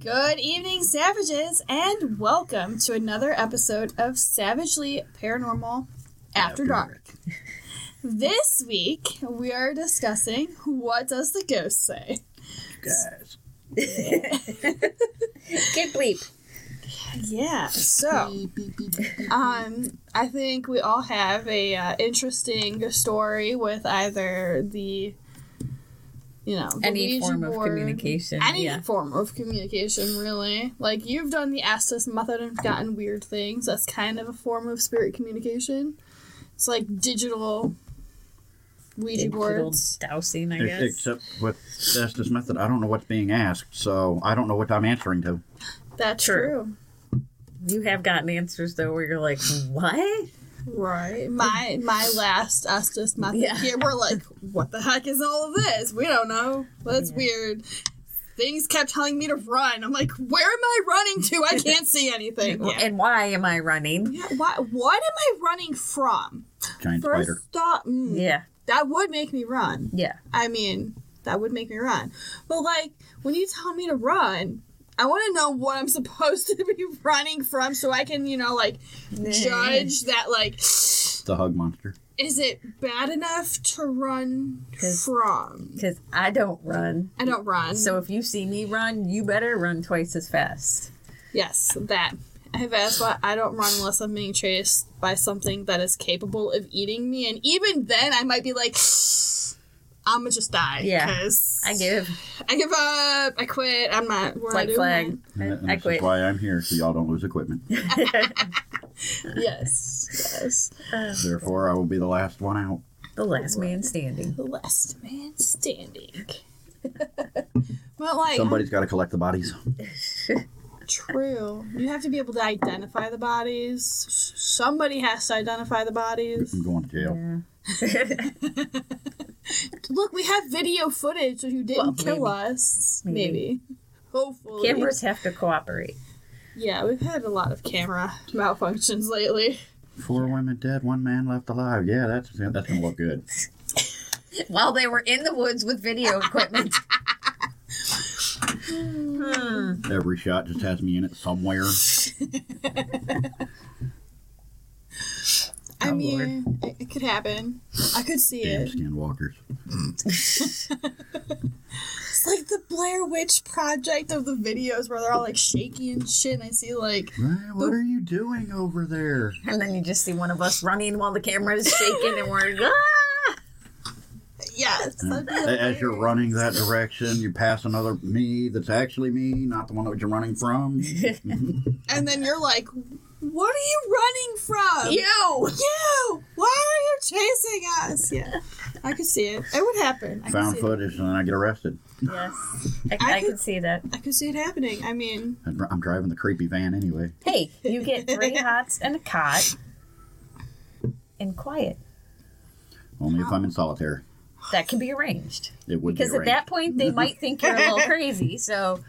Good evening, savages, and welcome to another episode of Savagely Paranormal After, Dark. this week, we are discussing what does the ghost say? Guys. Get bleep. Yeah, so um, I think we all have a uh, interesting story with either the, you know, the Any Ouija form of communication. any yeah. form of communication really like you've done the Estes method and gotten weird things that's kind of a form of spirit communication it's like digital ouija Digital boards dowsing, I guess. Except with Estes method, I don't know what's being asked, so I don't know what I'm answering to. that's True. true, You have gotten answers though where you're like, what? Right my my last Estes method Yeah. here we're like what the heck is all of this we don't know that's Yeah. weird things kept telling me to run i'm like where am i running to i can't see anything yeah. And why am I running? yeah what, what am i running from Giant spider. first thought mm, Yeah. that would make me run Yeah. I mean, that would make me run. But like, when you tell me to run, I want to know what I'm supposed to be running from so I can, you know, like judge that like The hug monster. is it bad enough to run 'Cause- from? Because I don't run. I don't run. So if you see me run, you better run twice as fast. yes, that. I That's why I don't run unless I'm being chased by something that is capable of eating me, and even then, I might be like, "I'm gonna just die." Yeah. 'cause I give I give up. I quit. I'm not. We're flag doing. And, and I, I quit. is why I'm here, so y'all don't lose equipment. Yes. Yes. Therefore, I will be the last one out. the last man standing. The last man standing. well, like Somebody's got to collect the bodies. true. You have to be able to identify the bodies. Somebody has to identify the bodies. I'm going to jail. Yeah. Look, we have video footage of you didn't Well, kill maybe. us. Maybe. Maybe. Hopefully. Cameras have to cooperate. Yeah, we've had a lot of camera malfunctions lately. Four women dead, one man left alive. Yeah, that's that's gonna look good. While they were in the woods with video equipment. hmm. Every shot just has me in it somewhere. I Oh, mean, it, it could happen. I could see Damn it. skinwalkers. It's like the Blair Witch Project of the videos where they're all like shaky and shit. And I see like, Hey, what are you doing over there? And then you just see one of us running while the camera is shaking and we're ah! yes. that'd be A- As you're running that direction, you pass another me that's actually me, not the one that you're running from. And then you're like, what are you running from? You! You! Why are you chasing us? Yeah. I could see it. It would happen. I could Found see footage and then I get arrested. Yes. I, I I, could- can see that. I could see it happening. I mean, I'm I'm driving the creepy van anyway. Hey, you get three hots and a cot and quiet. Only if I'm in solitaire. That can be arranged. It would Because be at that point, they might think you're a little crazy. So,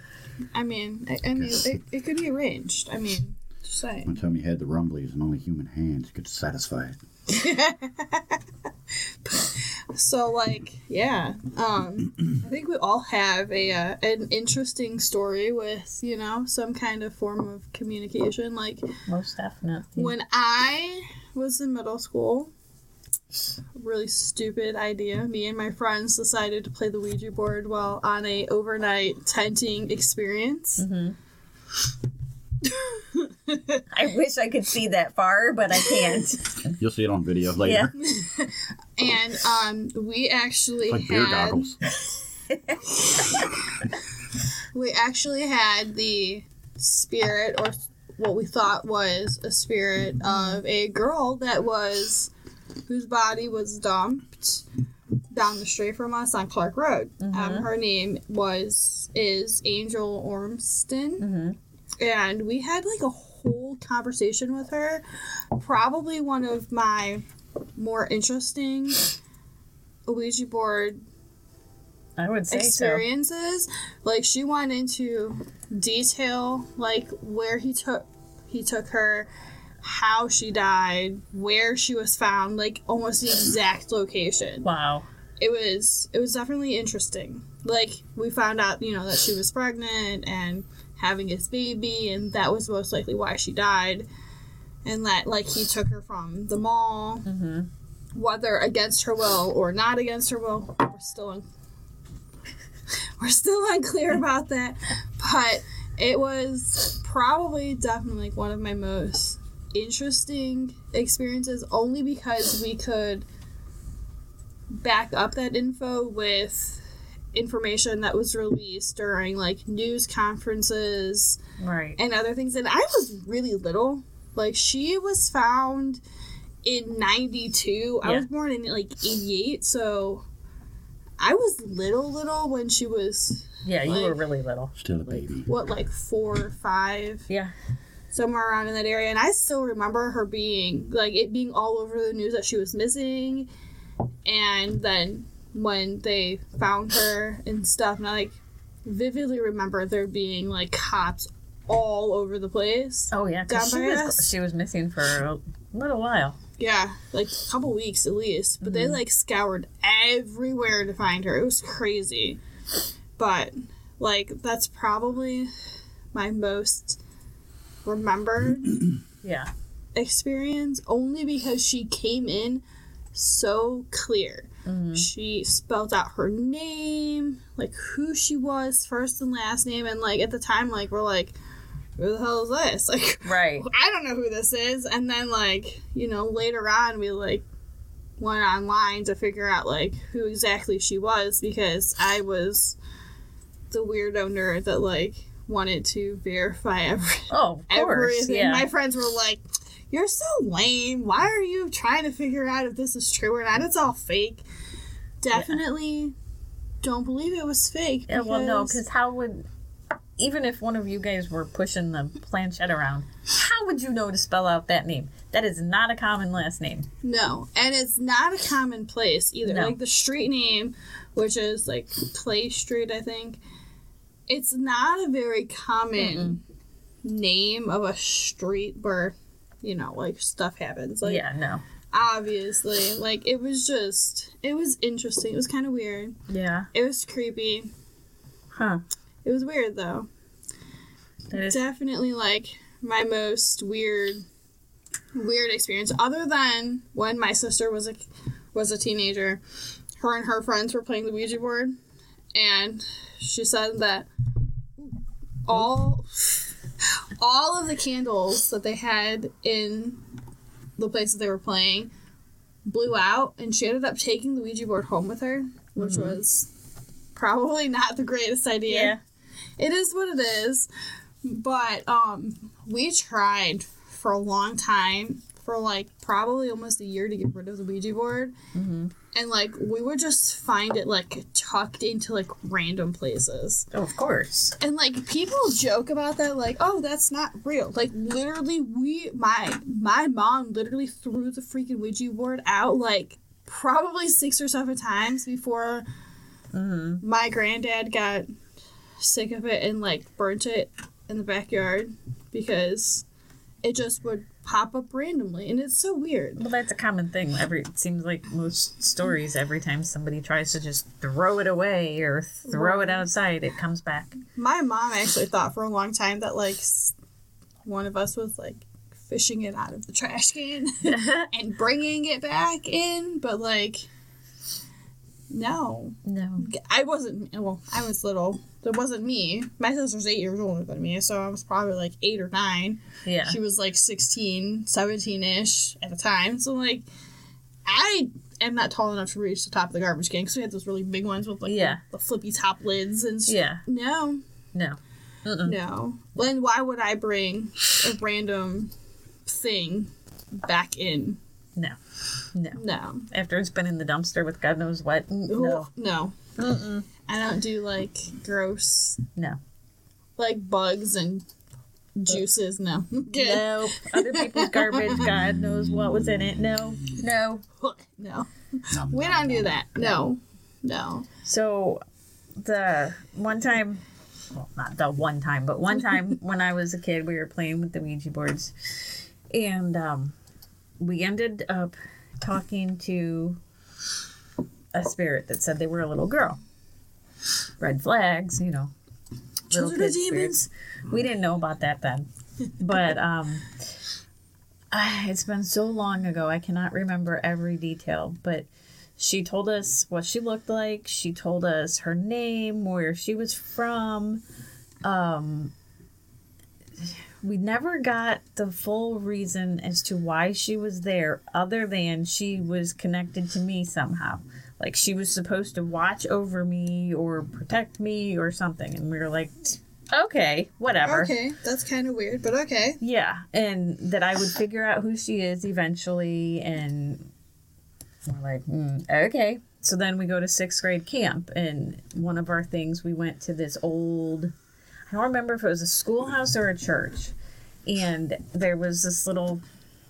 I mean, I, I mean, it, it could be arranged. I mean, just saying. One time you had the rumblies and only human hands could satisfy it. So like, yeah, um, I think we all have a uh, an interesting story with you know some kind of form of communication. Like most definitely. when I was in middle school, really stupid idea. Me and my friends decided to play the Ouija board while on a overnight tenting experience. hmm I wish I could see that far, but I can't. You'll see it on video later. And um, we actually Like beer had goggles. we actually had the spirit or what we thought was a spirit of a girl that was whose body was dumped down the street from us on Clark Road. Um, Mhm. her name was is Angel Ormston, hmm and we had like a whole conversation with her. Probably one of my more interesting Ouija board I would say so. experiences. Like she went into detail, like where he took he took her, how she died, where she was found, like almost the exact location. Wow. It was it was definitely interesting. Like we found out, you know, that she was pregnant and having his baby, and that was most likely why she died. And that, like, he took her from the mall, Mm-hmm. whether against her will or not against her will. We're still un- we're still unclear about that, but it was probably definitely like one of my most interesting experiences, only because we could back up that info with information that was released during like news conferences Right. and other things. And I was really little. Like she was found in '92. I was born in like '88, so I was little, little when she was Yeah, you like- were really little. Still a baby. what, like four or five, Yeah. somewhere around in that area. And I still remember her being like it being all over the news that she was missing, and then when they found her and stuff, and I like vividly remember there being like cops all over the place. Oh yeah, Down she was us? she was missing for a little while. Yeah, like a couple weeks at least. But they mm-hmm. like scoured everywhere to find her. It was crazy. But like that's probably my most remembered Yeah. experience only because she came in so clear. Mhm. She spelled out her name, like who she was, first and last name, and like at the time, like we're like, who the hell is this? Like Right. I don't know who this is. And then like, you know, later on we like went online to figure out like who exactly she was because I was the weirdo nerd that like wanted to verify every, Oh, of course. everything. Yeah. My friends were like, You're so lame. Why are you trying to figure out if this is true or not? It's all fake. Definitely don't believe it was fake. yeah. Well, no, because- because how would even if one of you guys were pushing the planchette around, how would you know to spell out that name? That is not a common last name. No, and it's not a common place either. No. Like the street name, which is like Clay Street, I think, it's not a very common name of a street where, you know, like stuff happens. Like, yeah. No. obviously, like it was just, it was interesting. It was kind of weird. Yeah. It was creepy. Huh. It was weird though. That is. Definitely like my most weird weird experience other than when my sister was a was a teenager her and her friends were playing the ouija board and she said that all all of the candles that they had in the places they were playing blew out and she ended up taking the ouija board home with her which was probably not the greatest idea Yeah. it is what it is. But um we tried for a long time, for like probably almost a year to get rid of the Ouija board. hmm And like we would just find it like tucked into like random places. Oh, of course. And like people joke about that, like, oh, that's not real. Like literally we my my mom literally threw the freaking Ouija board out like probably six or seven times before hmm my granddad got sick of it and like burnt it in the backyard because it just would pop up randomly and it's so weird Well, that's a common thing. Every it seems like most stories. Every time somebody tries to just throw it away or throw it outside, it comes back. my mom actually thought for a long time that like one of us was like fishing it out of the trash can and bringing it back in but like no no. i wasn't well i was little it wasn't me my sister's eight years older than me so i was probably like eight or nine Yeah. she was like 16 17ish at the time so like i am not tall enough to reach the top of the garbage can because we had those really big ones with like Yeah. the, the flippy top lids and s- Yeah. no No. Mm-mm. no then why would i bring a random thing back in No. No. no After it's been in the dumpster with God knows what. No. No Mm-mm. I don't do like gross No. like bugs and juices no good Nope. Other people's garbage. God knows what was in it. No. No. no Nom, we nom, don't do nom. that no no So, the one time, well, not the one time, but one time when I was a kid, we were playing with the Ouija boards, and um, we ended up talking to a spirit that said they were a little girl. Red flags, you know. Children of kid spirits. demons. We didn't know about that then, but um, ah, it's been so long ago. I cannot remember every detail, but she told us what she looked like. She told us her name, where she was from. Um, we never got the full reason as to why she was there, other than she was connected to me somehow. Like she was supposed to watch over me or protect me or something. And we were like, okay, whatever. Okay, that's kind of weird, but okay. Yeah, and that I would figure out who she is eventually, and we're like, mm, okay. So then we go to sixth grade camp, and one of our things we went to this old, I don't remember if it was a schoolhouse or a church, and there was this little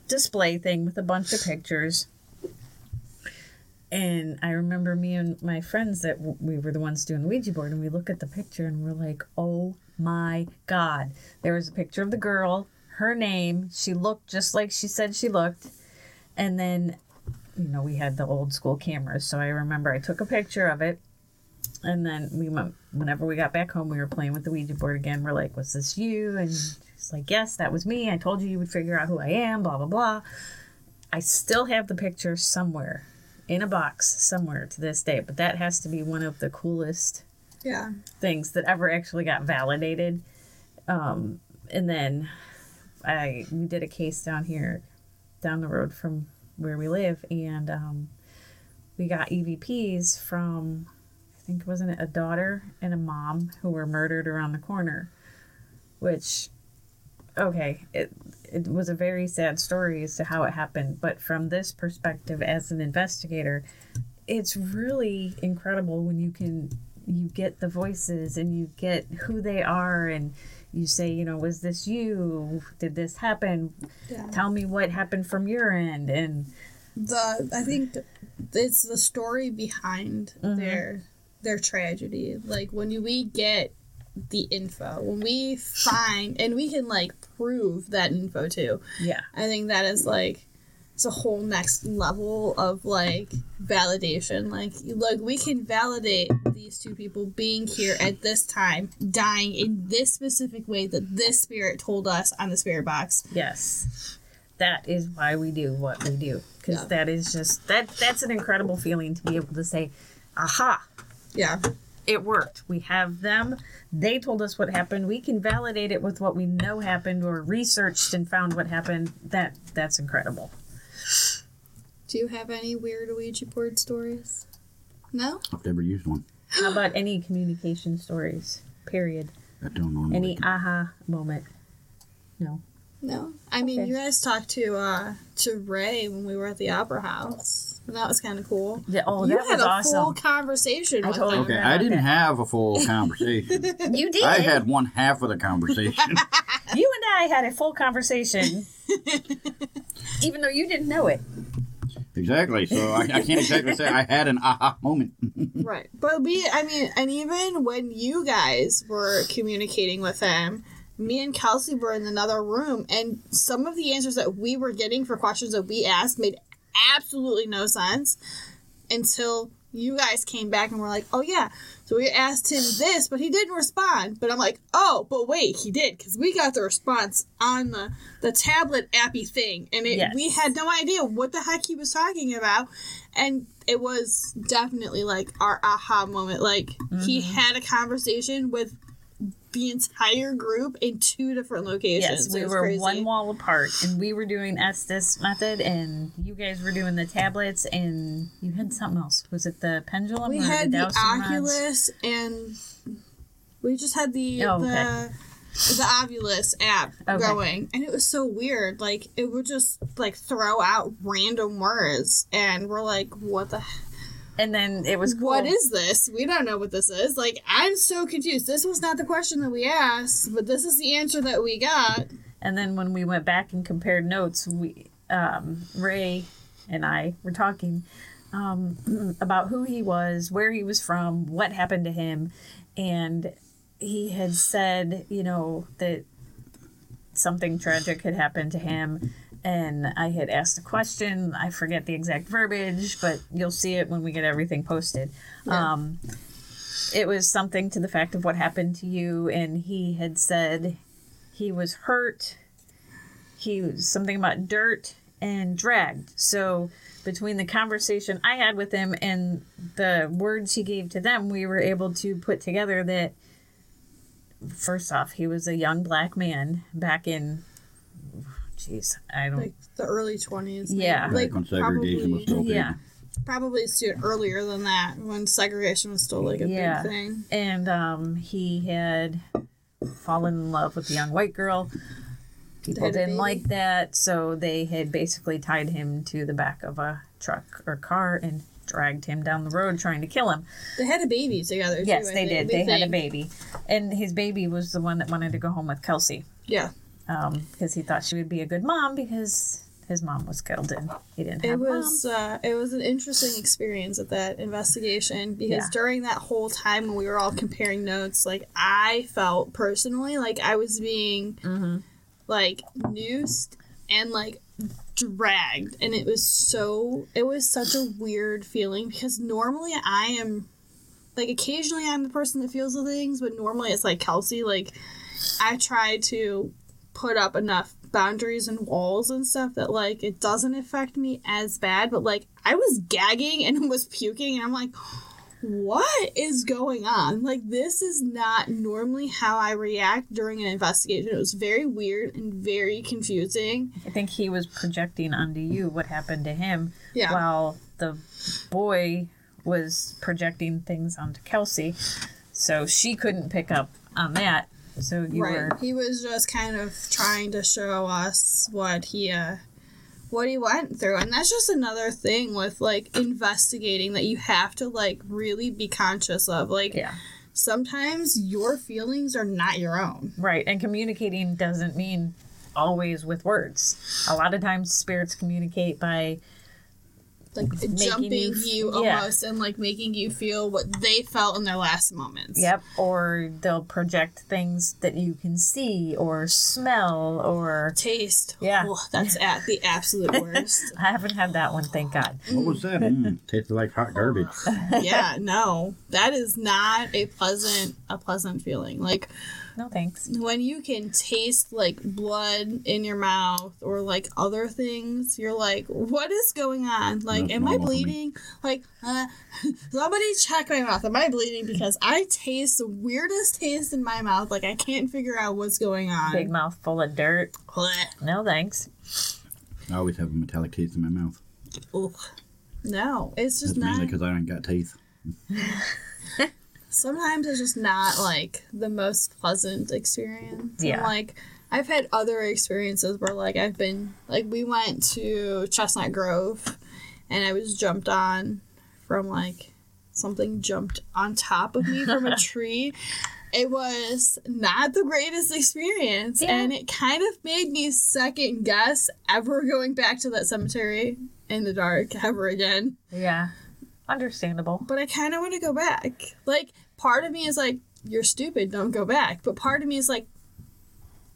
display thing with a bunch of pictures. And I remember me and my friends that w- we were the ones doing the Ouija board, and we look at the picture and we're like, oh my God. There was a picture of the girl, her name. She looked just like she said she looked. And then, you know, we had the old school cameras. So I remember I took a picture of it. And then we went, whenever we got back home, we were playing with the Ouija board again. We're like, was this you? And she's like, yes, that was me. I told you you would figure out who I am, blah, blah, blah. I still have the picture somewhere in a box somewhere to this day, but that has to be one of the coolest Yeah. things that ever actually got validated. Um, and then I we did a case down here, down the road from where we live, and um, we got EVPs from I think wasn't it a daughter and a mom who were murdered around the corner, which okay it it was a very sad story as to how it happened but from this perspective as an investigator it's really incredible when you can you get the voices and you get who they are and you say you know was this you did this happen Yeah. tell me what happened from your end and The I think it's the story behind Mhm. their their tragedy. Like when we get the info, when we find and we can like prove that info too. yeah I think that is like it's a whole next level of like validation. Like look, we can validate these two people being here at this time, dying in this specific way that this spirit told us on the spirit box. yes that is why we do what we do because Yeah. that is just that that's an incredible feeling to be able to say aha Yeah. It worked. We have them. They told us what happened. We can validate it with what we know happened or researched and found what happened. That that's incredible. Do you have any weird Ouija board stories? No? I've never used one. How about any communication stories? Period. I don't normally. Any aha moment? No. No. I mean, Okay. you guys talked to uh to Ray when we were at the opera house. And that was kind of cool. Yeah, oh, you that had was a full conversation I with totally him. Okay, I didn't that. have a full conversation. You did. I had one half of the conversation. You and I had a full conversation, even though you didn't know it. exactly. So I, I can't exactly say I had an aha moment. Right. But we, I mean, and even when you guys were communicating with him, me and Kelsey were in another room, and some of the answers that we were getting for questions that we asked made absolutely no sense until you guys came back and were like, oh, yeah. So we asked him this, but he didn't respond. But I'm like, oh, but wait, he did, because we got the response on the, the tablet appy thing, and it, Yes. we had no idea what the heck he was talking about. And it was definitely like our aha moment. Like he Mm-hmm. had a conversation with the entire group in two different locations. Yes, we were crazy. one wall apart, and we were doing Estes method, and you guys were doing the tablets, and you had something else. Was it the pendulum? We or had the rods? Ovilus and we just had the Oh, okay. the the Ovilus app Okay. going, and it was so weird. Like it would just like throw out random words, and we're like, "What the? And then it was cool. What is this? We don't know what this is." Like I'm so confused. This was not the question that we asked, but this is the answer that we got. And then when we went back and compared notes, we um, Ray and I were talking um, about who he was, where he was from, what happened to him, and he had said, you know, that something tragic had happened to him. And I had asked a question. I forget the exact verbiage, but you'll see it when we get everything posted. Yeah. Um, it was something to the fact of what happened to you, and he had said he was hurt. He was something about dirt and dragged. So between the conversation I had with him and the words he gave to them, we were able to put together that first off, he was a young black man back in jeez, I don't like the early 20s. Yeah. Like when segregation was probably, still big. yeah. probably soon earlier than that when segregation was still like a Yeah. big thing. and um, he had fallen in love with a young white girl. People didn't like that, so they had basically tied him to the back of a truck or car and dragged him down the road trying to kill him. They had a baby together. Yes, I they think. did. They had a baby, and his baby was the one that wanted to go home with Kelsey Yeah. Because he thought she would be a good mom because his mom was killed and he didn't It have a was uh, it was an interesting experience at that investigation because Yeah. during that whole time when we were all comparing notes, like I felt personally like I was being Mhm. like noosed and like dragged, and it was so it was such a weird feeling because normally I am like occasionally I'm the person that feels the things, but normally it's like Kelsey. Like I try to put up enough boundaries and walls and stuff that like it doesn't affect me as bad but like i was gagging and was puking and i'm like what is going on like this is not normally how i react during an investigation it was very weird and very confusing I think he was projecting onto you what happened to him yeah while the boy was projecting things onto Kelsey. So she couldn't pick up on that. So you right were he was just kind of trying to show us what he uh what he went through and that's just another thing with like investigating that you have to like really be conscious of like yeah. sometimes your feelings are not your own Right. And communicating doesn't mean always with words. A lot of times spirits communicate by like Making jumping you you, f- yeah. almost and like making you feel what they felt in their last moments Yep. Or they'll project things that you can see or smell or taste Yeah. Oh, that's at the absolute worst I haven't had that one, thank God. What was that? Mm, tasted like hot garbage. yeah no that is not a pleasant a pleasant feeling like No thanks. when you can taste like blood in your mouth or like other things, you're like, what is going on? Like, That's am I normal for me. bleeding? Like, uh, somebody check my mouth. Am I bleeding? Because I taste the weirdest taste in my mouth. Like, I can't figure out what's going on. Big mouth full of dirt. Blech. No thanks. I always have a metallic taste in my mouth. Ugh. No, it's just That's mainly not. because I ain't got teeth. sometimes it's just not like the most pleasant experience. And, Yeah. like I've had other experiences where like I've been like we went to Chestnut Grove and I was jumped on from like something jumped on top of me from a tree. It was not the greatest experience Yeah. and it kind of made me second guess ever going back to that cemetery in the dark ever again Yeah. Understandable. but I kind of want to go back. Like, part of me is like, you're stupid, don't go back. But part of me is like,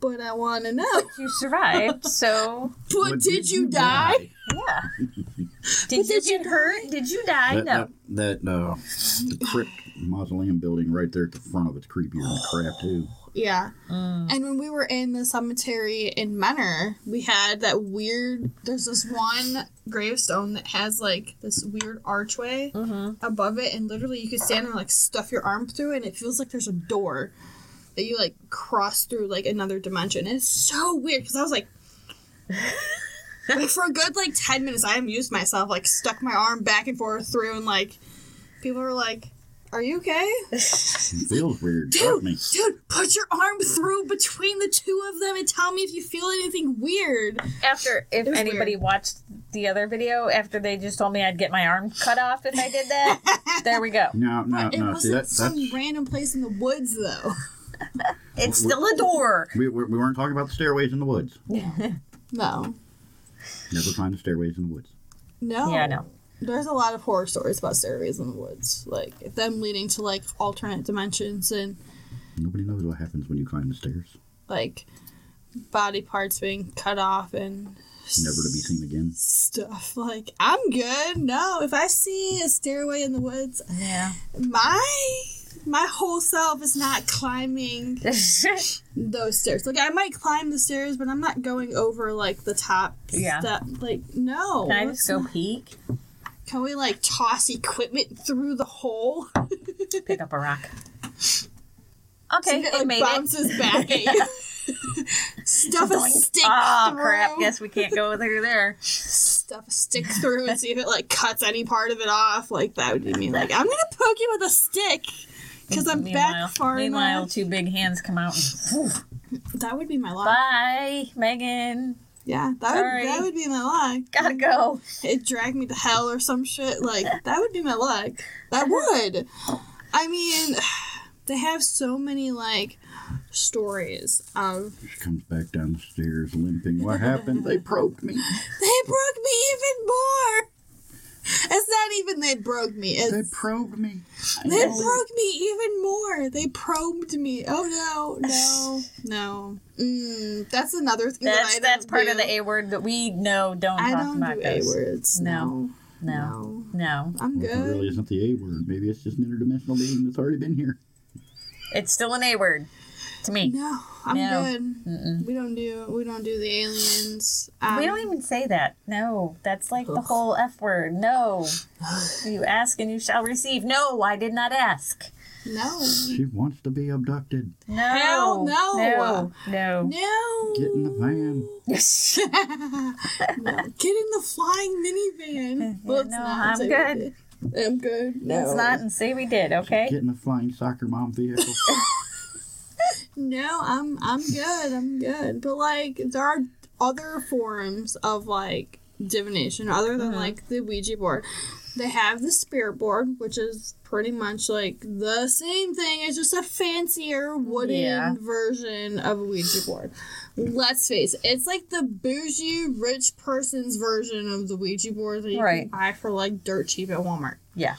but I want to know. You survived, so But But did you die? yeah. Did you did you get hurt? Did you die? That, No. that, that uh, the crypt mausoleum building right there at the front of it's creepier than crap too. Yeah. Mm. And when we were in the cemetery in Menor, we had that weird. There's this one gravestone that has like this weird archway Mm-hmm. above it, and literally you could stand and like stuff your arm through and it feels like there's a door that you like cross through like another dimension. And it's so weird because I was like, like for a good like ten minutes, I amused myself, like stuck my arm back and forth through, and like people were like, "Are you okay?" It feels weird. Dude, dude, put your arm through between the two of them and tell me if you feel anything weird. After, if anybody weird. watched the other video, after they just told me I'd get my arm cut off if I did that, there we go. No, no, it no. wasn't See that some that's random place in the woods, though. It's still a door. we, we, we weren't talking about the stairways in the woods. No, Never find the stairways in the woods. no. Yeah, I know. There's a lot of horror stories about stairways in the woods, like them leading to like alternate dimensions and Nobody knows what happens when you climb the stairs. like body parts being cut off and Never to be seen again. stuff. Like I'm good. No, if I see a stairway in the woods, Yeah. my my whole self is not climbing those stairs. Like I might climb the stairs, but I'm not going over like the top Yeah. step. Like no. Can I just go not- peek? Can we like toss equipment through the hole? Pick up a rock. Okay, it it like made bounces it. back at you. Stuff a stick Oh through. crap! Guess we can't go through there. Stuff a stick through and see if it like cuts any part of it off. Like that would be me. Like I'm gonna poke you with a stick because I'm meanwhile, back far meanwhile, enough. two big hands come out. And, That would be my luck. Bye, Megan. Yeah, that Sorry. would that would be my luck. Gotta go. It dragged me to hell or some shit. Like that would be my luck. That would. I mean, they have so many like stories of She comes back down the stairs limping. What happened? They probed me. they broke me even more. It's not even they broke me. They It's probed me. I they know. broke me even more. They probed me. Oh no, no, no. Mm, that's another thing that That's I that's don't part do. of the A word that we know. Don't I talk don't about do A words. No. No, No, no. I'm Well, it good. really isn't the A word. Maybe it's just an interdimensional being that's already been here. It's still an A word to me. No, I'm No. good. Mm-mm. We don't do we don't do the aliens. Um, We don't even say that. No, that's like the whole F word. No. You ask and you shall receive. No, I did not ask. No, She wants to be abducted. No. Hell no. No. No. no. Get in the van. no. Get in the flying minivan. Well, it's No, not. I'm good. I'm good. No, It's not and say we did, okay? Get in the flying soccer mom vehicle. No, I'm I'm good. I'm good. But like, there are other forms of like divination other than Mhm. like the Ouija board. They have the spirit board, which is pretty much like the same thing. It's just a fancier wooden Yeah. version of a Ouija board. Let's face it, it's like the bougie rich person's version of the Ouija board that you Right. can buy for like dirt cheap at Walmart. Yeah.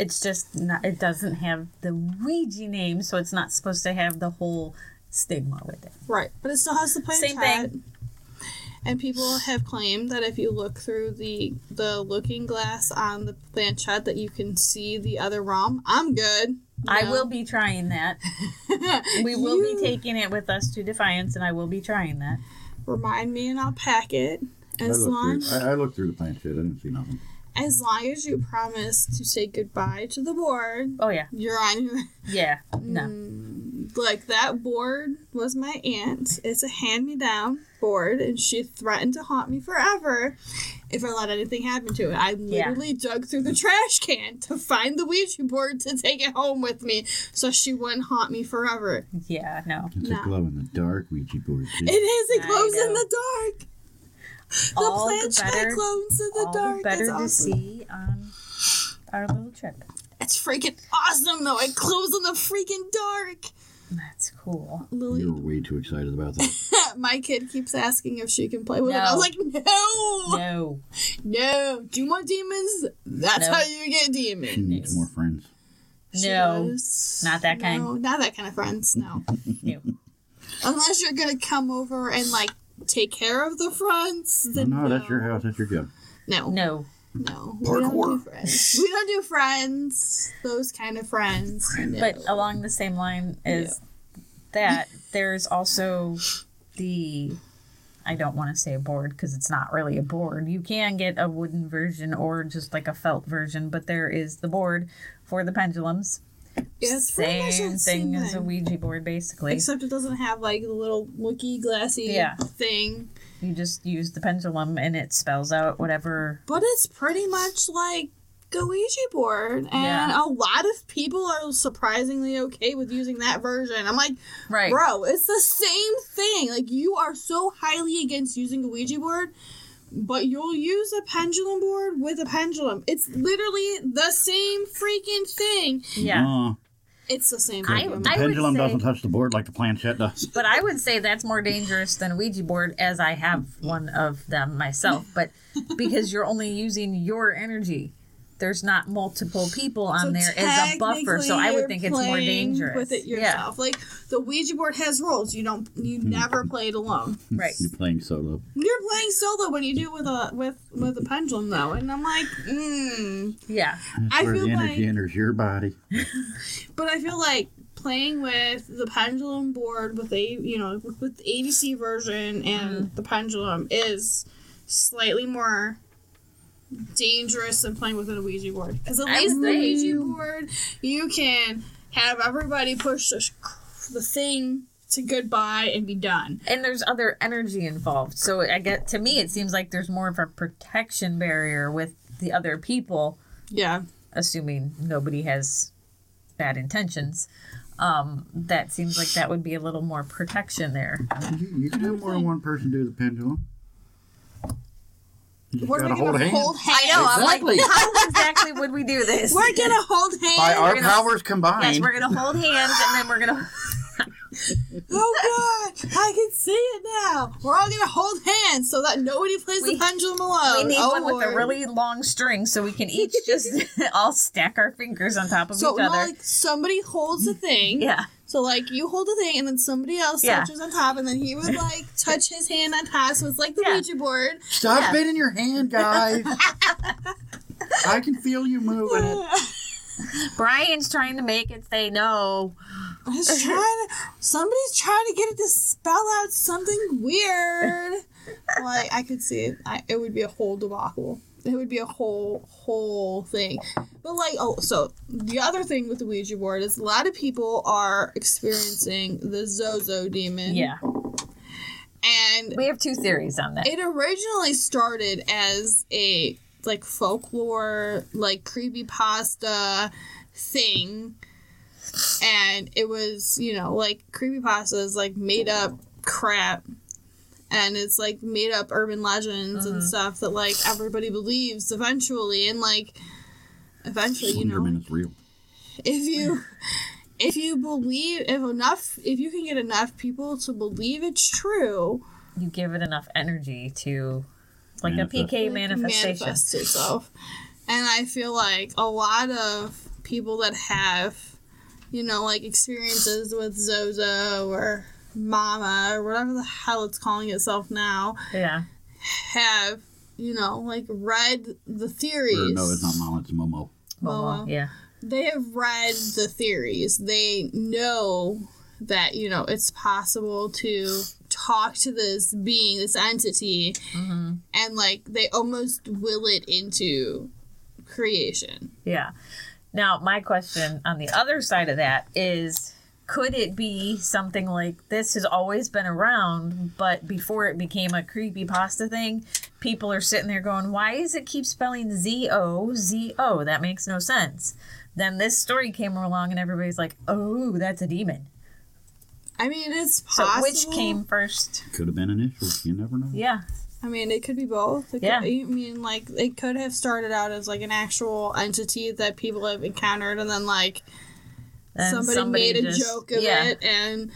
It's just not, it doesn't have the Ouija name, so it's not supposed to have the whole stigma with it. Right, but it still has the planchette. Same thing. And people have claimed that if you look through the the looking glass on the planchette, that you can see the other realm. I'm good. I will be trying that. We will You be taking it with us to Defiance, and I will be trying that. remind me, and I'll pack it. I As looked, long through, I, I looked through the planchette. I didn't see nothing. As long as you promise to say goodbye to the board, Oh yeah, you're on your. yeah. No, Mm, like that board was my aunt. It's a hand me down board, and she threatened to haunt me forever if I let anything happen to it. I Yeah. literally dug through the trash can to find the Ouija board to take it home with me, so she wouldn't haunt me forever. yeah, no. It's No. a glow in the dark Ouija board. too. It is. It I glows in the dark. The All the better- glows in the All dark. the better That's to awesome. see on our little trip. It's freaking awesome, though. It glows in the freaking dark. That's cool. Lily, You were way too excited about that. my kid keeps asking if she can play with it. I was like, no. No, No, do you want demons? That's No. how you get demons. She needs more friends. She No. does. Not that kind. No, not that kind of friends. No, no. unless you're gonna come over and like take care of the fronts. Then no, that's your house. That's your job. No, No. no, we don't do Parkour. friends. We don't do friends. Those kind of friends. No. But along the same line as that, there's also the. I don't want to say a board because it's not really a board. You can get a wooden version or just like a felt version, but there is the board for the pendulums. Yeah, it's same thing as a. Ouija board, basically. Except it doesn't have like the little looky glassy Yeah. thing. You just use the pendulum and it spells out whatever. But it's pretty much like the Ouija board. And Yeah. a lot of people are surprisingly okay with using that version. I'm like, Right. bro, it's the same thing. Like, you are so highly against using a Ouija board, but you'll use a pendulum board with a pendulum. It's literally the same freaking thing. Yeah. Uh, It's the same I- thing. the I pendulum say- doesn't touch the board like the planchette does. But I would say that's more dangerous than a Ouija board, as I have one of them myself. But because you're only using your energy, there's not multiple people on So there as a buffer. So I would think it's more dangerous. with it yourself. Like the Ouija board has rules. You don't. You never play it alone. Right. You're playing solo. You're playing solo when you do with a with with a pendulum though, and I'm like, mm. Yeah. That's I where feel the energy like- enters your body. But I feel like playing with the pendulum board with a you know with, with the ABC version and the pendulum is slightly more dangerous than playing with a Ouija board. Because at I least the think- Ouija board, you can have everybody push the, the thing to goodbye and be done. And there's other energy involved. So I get to me it seems like there's more of a protection barrier with the other people, Yeah. assuming nobody has bad intentions. Um, that seems like that would be a little more protection there. You, you can have more than one person do the pendulum. You just What are gotta we hold gonna hands. hold hands? I know. Exactly. I'm like, how exactly would we do this? We're gonna hold hands. By our gonna- powers combined. yes, we're gonna hold hands and then we're gonna. Oh God! I can see it now. We're all gonna hold hands so that nobody plays We- the pendulum alone. We need oh, one with a really long string so we can each just all stack our fingers on top of so each no, other. like somebody holds the thing. yeah. So like you hold the thing and then somebody else Yeah. touches on top and then he would like touch his hand on top. So it's like the Yeah. Ouija board. Stop Yeah. bending your hand, guys. I can feel you moving it. Brian's trying to make it say no. I was trying to. Somebody's trying to get it to spell out something weird. like I could see it. I, it would be a whole debacle. It would be a whole whole thing. But like, oh, so the other thing with the Ouija board is a lot of people are experiencing the Zozo demon. Yeah. And We have two theories on that. it originally started as a like folklore, like creepy pasta thing. And it was, you know, like creepy pasta is like made up crap. And it's like made up urban legends and mm-hmm. stuff that like everybody believes eventually and like eventually, you know, Slenderman is real. if you if you believe if enough if you can get enough people to believe it's true, you give it enough energy to, it's like Manifest. a PK manifestation. manifest itself. And I feel like a lot of people that have, you know, like experiences with Zozo or Mama or whatever the hell it's calling itself now, Yeah. have, you know, like read the theories. Or no, it's not Mama, it's Momo. Momo. Momo. Yeah. They have read the theories. They know that, you know, it's possible to talk to this being, this entity, hmm and like they almost will it into creation. Yeah. Now, my question on the other side of that is could it be something like this has always been around, but before it became a creepy pasta thing, people are sitting there going, why is it keep spelling Z O Z O? That makes no sense. Then this story came along and everybody's like, oh, that's a demon. I mean, it's possible. So which came first? Could have been initials. You never know. Yeah. I mean, it could be both. It Yeah. Could, I mean, like it could have started out as like an actual entity that people have encountered, and then like And somebody, made a joke of yeah. it, and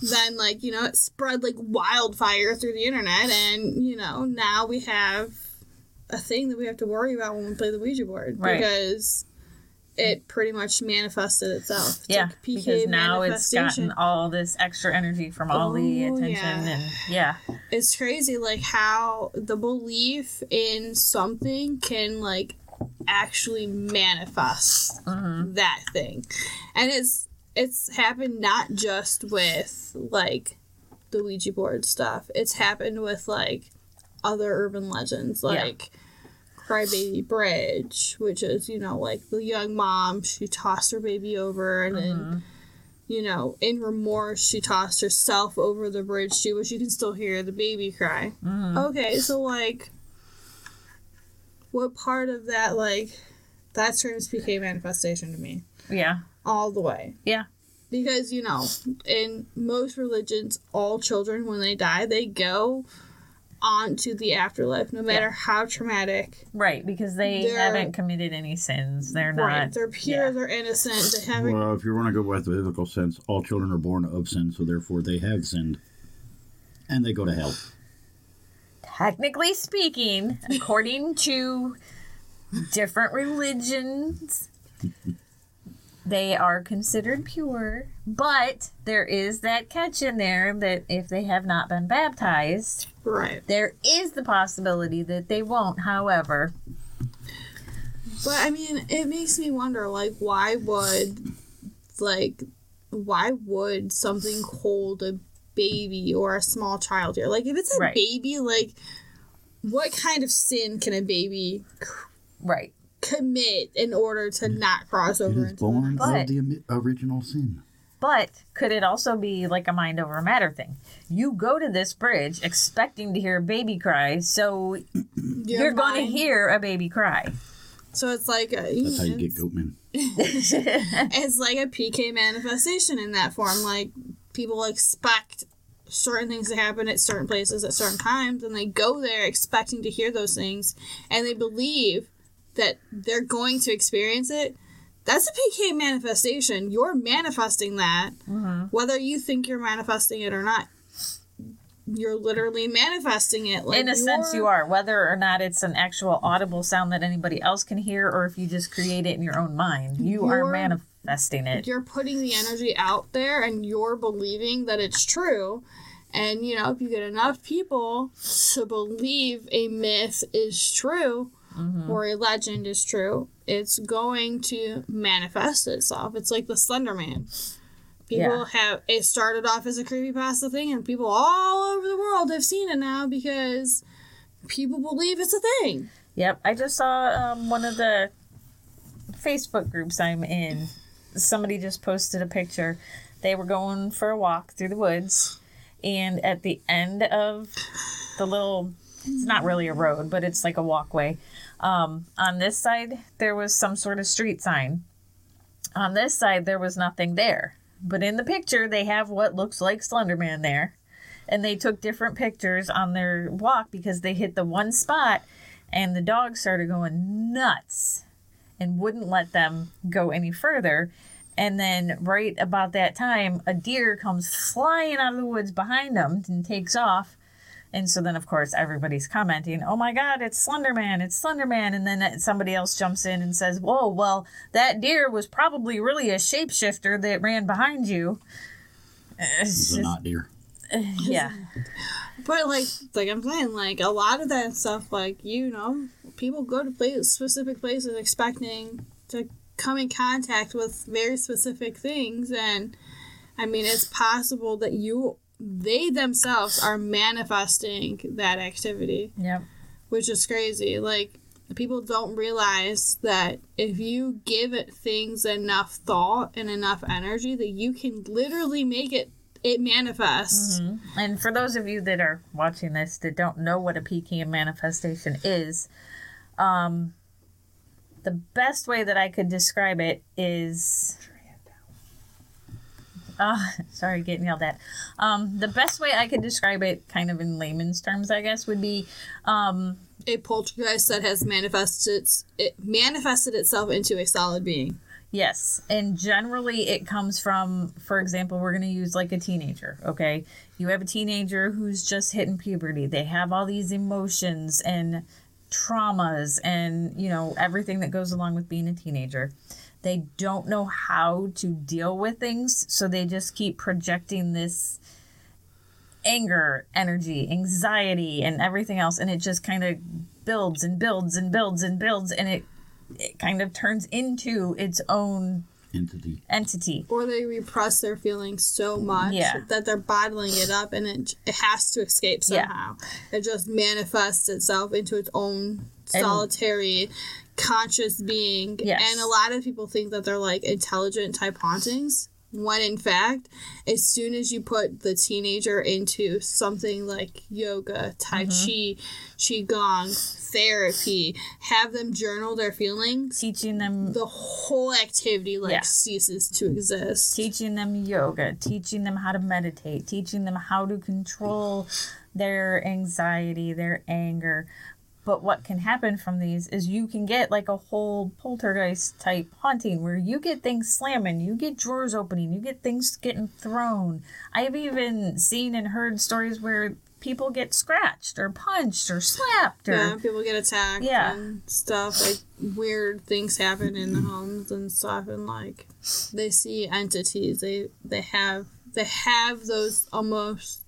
then like you know it spread like wildfire through the internet, and you know now we have a thing that we have to worry about when we play the Ouija board Right. because it pretty much manifested itself. It's Yeah, like because now it's gotten all this extra energy from all the attention yeah. and yeah, it's crazy like how the belief in something can like actually manifest Mhm. that thing and it's it's happened not just with like the ouija board stuff it's happened with like other urban legends Yeah. Crybaby bridge which is you know like the young mom she tossed her baby over and then Mhm. you know, in remorse, she tossed herself over the bridge too, but you can still hear the baby cry. Mhm. Okay, so like, what part of that, like, that turns PK manifestation to me yeah, all the way. Yeah. Because, you know, in most religions, all children, when they die, they go on to the afterlife, no matter how traumatic. right, because they haven't committed any sins. They're not. right. They're pure, yeah. they're innocent, they haven't. Well, if you want to go by the biblical sense, all children are born of sin, so therefore they have sinned. And they go to hell. Technically speaking, according to different religions. They are considered pure, but there is that catch in there that if they have not been baptized, Right. there is the possibility that they won't. However, But I mean, it makes me wonder, like, why would, like, why would something hold a baby or a small child here? Like, if it's a Right. baby, like, what kind of sin can a baby right. Commit in order to not cross over is into born the But- of the original sin. But could it also be like a mind over matter thing? You go to this bridge expecting to hear a baby cry, so Your you're going to hear a baby cry. So it's like a, That's how you get it's, Goatman. it's like a PK manifestation in that form. Like people expect certain things to happen at certain places at certain times, and they go there expecting to hear those things, and they believe that they're going to experience it. That's a PK manifestation. You're manifesting that, mm-hmm. whether you think you're manifesting it or not. You're literally manifesting it. Like In a sense, you're- whether or not it's an actual audible sound that anybody else can hear, or if you just create it in your own mind, You're- manifesting it. you're putting the energy out there and you're believing that it's true. And you know, if you get enough people to believe a myth is true or a legend is true, it's going to manifest itself. It's like the Slender Man. People Yeah. have it started off as a creepypasta thing and people all over the world have seen it now because people believe it's a thing. Yep, I just saw um, one of the Facebook groups I'm in. Somebody just posted a picture. They were going for a walk through the woods, and at the end of the little, it's not really a road, but it's like a walkway. Um, on this side, there was some sort of street sign. On this side, there was nothing there. But in the picture, they have what looks like Slenderman there. And they took different pictures on their walk because they hit the one spot and the dog started going nuts and wouldn't let them go any further. And then, right about that time, a deer comes flying out of the woods behind them and takes off. And so then, of course, everybody's commenting, "Oh my God, it's Slenderman! It's Slenderman!" And then somebody else jumps in and says, "Whoa, well, that deer was probably really a shapeshifter that ran behind you." Uh, it's It's a just- not deer. Uh, yeah, But like, like I'm saying, like a lot of that stuff, like you know, people go to places, specific places, expecting to come in contact with very specific things, and I mean, it's possible that you, they themselves, are manifesting that activity, yep, which is crazy. Like people don't realize that if you give it things enough thought and enough energy, that you can literally make it it manifests. And for those of you that are watching this that don't know what a PKM manifestation is, um, the best way that I could describe it is. Uh, sorry, getting yelled at. Um, the best way I could describe it, kind of in layman's terms, I guess, would be um, a poltergeist that has manifested it manifested itself into a solid being. Yes, and generally it comes from, for example, we're going to use like a teenager, okay? You have a teenager who's just hitting puberty. They have all these emotions and traumas and, you know, everything that goes along with being a teenager. They don't know how to deal with things, so they just keep projecting this anger, energy, anxiety, and everything else, and it just kind of builds and builds and builds and builds, and it it kind of turns into its own Entity. entity. Or they repress their feelings so much Yeah. that they're bottling it up and it, it has to escape Yeah. somehow. It just manifests itself into its own solitary conscious being. Yes. And a lot of people think that they're like intelligent type hauntings. When in fact, as soon as you put the teenager into something like yoga, Tai Mm-hmm. Chi, Qigong, therapy, have them journal their feelings, Teaching them the whole activity like Yeah. ceases to exist. teaching them yoga, teaching them how to meditate, teaching them how to control their anxiety, their anger. But what can happen from these is you can get like a whole poltergeist type haunting where you get things slamming, you get drawers opening, you get things getting thrown. I've even seen and heard stories where people get scratched or punched or slapped or Yeah, people get attacked Yeah. and stuff. Like weird things happen in the homes and stuff, and like they see entities. They they have they have those almost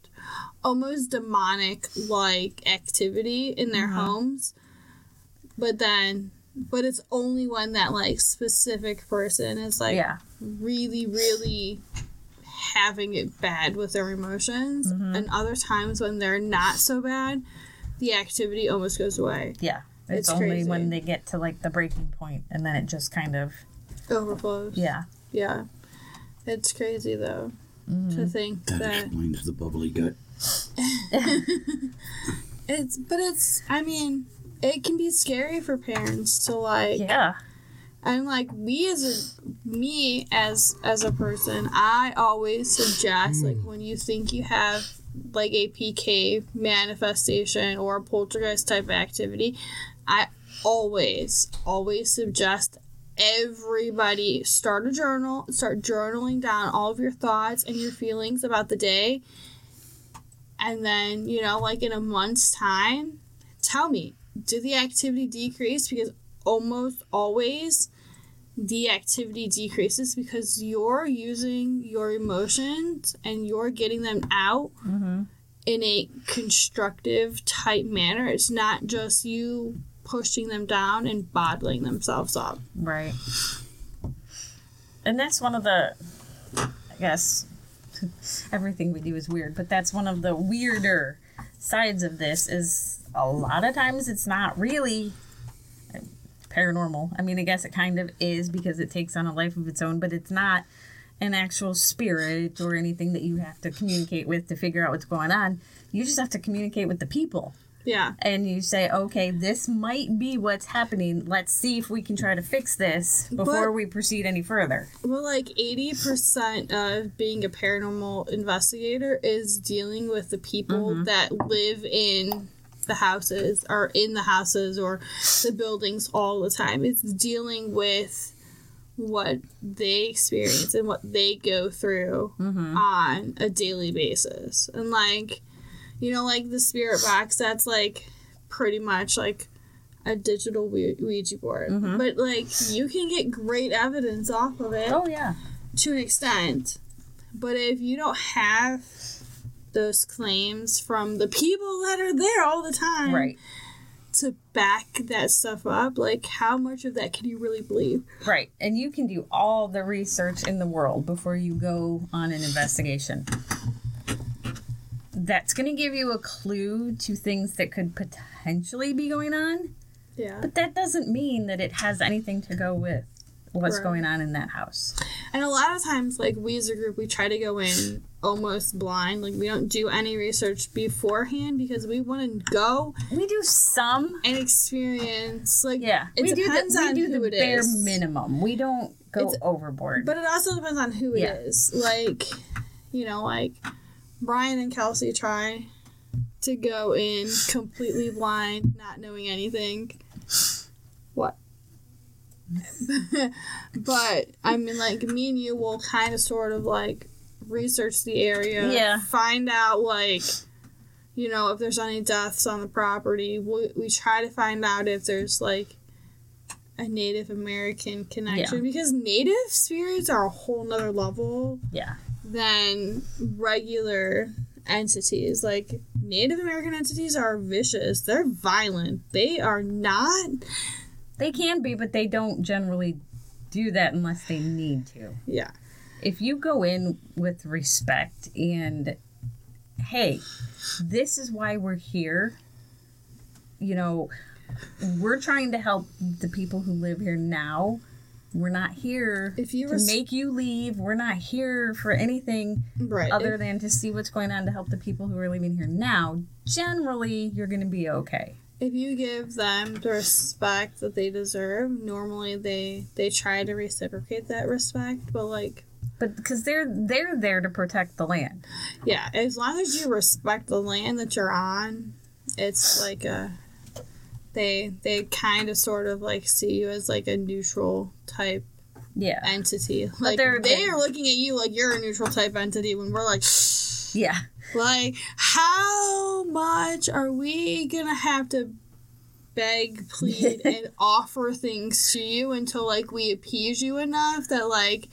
almost demonic like activity in their Mhm. homes, but then but it's only when that like specific person is like yeah. really really having it bad with their emotions Mhm. and other times when they're not so bad the activity almost goes away Yeah. It's, It's only crazy. when they get to like the breaking point and then it just kind of overflows yeah. yeah it's crazy though Mhm. to think That that explains the bubbly gut. it's but it's i mean it can be scary for parents to like Yeah. and like we as a me as as a person i always suggest like when you think you have like a pk manifestation or a poltergeist type of activity i always always suggest everybody start a journal start journaling down all of your thoughts and your feelings about the day and then you know like in a month's time tell me did the activity decrease because almost always the activity decreases because you're using your emotions and you're getting them out Mm-hmm. in a constructive type manner. It's not just you pushing them down and bottling themselves up. Right. And that's one of the, I guess, everything we do is weird, but that's one of the weirder sides of this is a lot of times it's not really paranormal. I mean, I guess it kind of is because it takes on a life of its own, but it's not an actual spirit or anything that you have to communicate with to figure out what's going on. You just have to communicate with the people Yeah. and you say, okay, this might be what's happening. Let's see if we can try to fix this before But- we proceed any further. Well, like 80% of being a paranormal investigator is dealing with the people that live in the houses or in the houses or the buildings all the time. It's dealing with what they experience and what they go through Mm-hmm. on a daily basis. And like, you know, like the spirit box, that's like pretty much like a digital Ouija board. Mhm. But like, you can get great evidence off of it Oh yeah, to an extent. But if you don't have those claims from the people that are there all the time right, to back that stuff up, like how much of that can you really believe? right. And you can do all the research in the world before you go on an investigation. That's going to give you a clue to things that could potentially be going on, Yeah. but that doesn't mean that it has anything to go with what's Right. going on in that house. And a lot of times, like we as a group, we try to go in almost blind. Like we don't do any research beforehand because we want to go We do some and experience. Like Yeah, it we do the, depends on do who the it bare is. minimum. We don't go It's- overboard. But it also depends on who Yeah. it is. Like, you know, like Brian and Kelsey try to go in completely blind, not knowing anything. What? but I mean, like me and you will kind of sort of like research the area, Yeah. find out like. You know, if there's any deaths on the property, we, we try to find out if there's like a Native American connection because Native spirits are a whole nother level yeah, than regular entities. Like Native American entities are vicious. They're violent. They are not. they can be, but they don't generally do that unless they need to. Yeah. If you go in with respect and, hey, this is why we're here. You know, we're trying to help the people who live here now. We're not here If you to res- make you leave. We're not here for anything right. other if, than to see what's going on to help the people who are living here now. Generally, you're going to be okay. if you give them the respect that they deserve, normally they they try to reciprocate that respect. But like, But because they're they're there to protect the land. yeah, as long as you respect the land that you're on, it's like a they they kind of sort of like see you as like a neutral type Yeah. entity. Like they're- they are looking at you like you're a neutral type entity when we're like Yeah. like how much are we gonna have to beg, plead, and offer things to you until like we appease you enough that like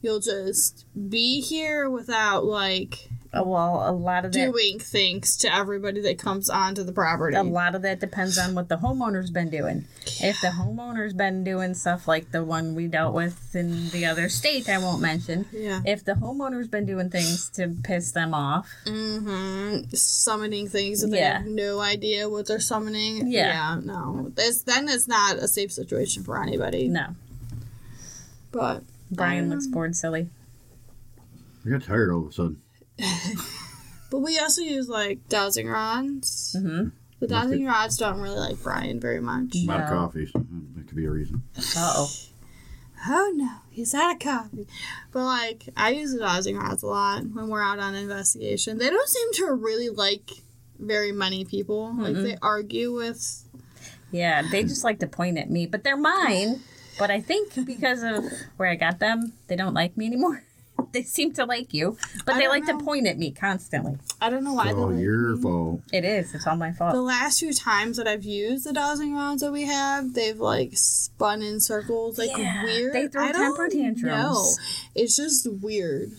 you'll just be here without like Well, a lot of that doing things to everybody that comes onto the property. a lot of that depends on what the homeowner's been doing. If the homeowner's been doing stuff like the one we dealt with in the other state, I won't mention. Yeah. If the homeowner's been doing things to piss them off, Mm-hmm. Summoning things that they have no idea what they're summoning. Yeah. no. This then it's not a safe situation for anybody. no. But Brian Um, looks bored, silly. I got tired all of a sudden. but we also use like dowsing rods. Mm-hmm. The dowsing rods don't really like Brian very much. A lot of No. coffee. So that could be a reason. Uh oh. Oh no, he's out of coffee. But like, I use the dowsing rods a lot when we're out on investigation. They don't seem to really like very many people. Like Mm-mm. they argue with. Yeah, they just like to point at me, but they're mine. But I think because of where I got them, they don't like me anymore. They seem to like you, but I they like know. to point at me constantly. I don't know why. It's they all like your me. fault. It is. It's all my fault. The last few times that I've used the dowsing rods that we have, they've like spun in circles, like Yeah, weird. they throw I don't temper tantrums. know. It's just weird.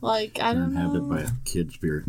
Like I don't Inhabited know. Have it by a kid spirit.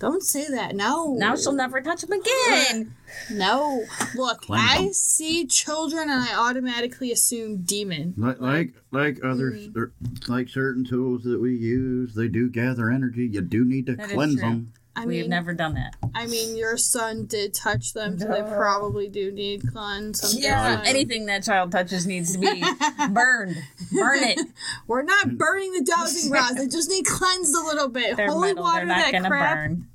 Don't say that. No. Now she'll never touch them again. No. Look, Cleanse I see children and I automatically assume demon. Like like like other Mm. er, like certain tools that we use, they do gather energy. You do need to That is cleanse true. them. I We've mean, never done that. I mean, your son did touch them, so they probably do need cleanse. sometimes. Yeah, anything that child touches needs to be burned. Burn it. We're not burning the dowsing rods. They just need cleansed a little bit. They're Holy metal. water They're not that gonna crap. burn.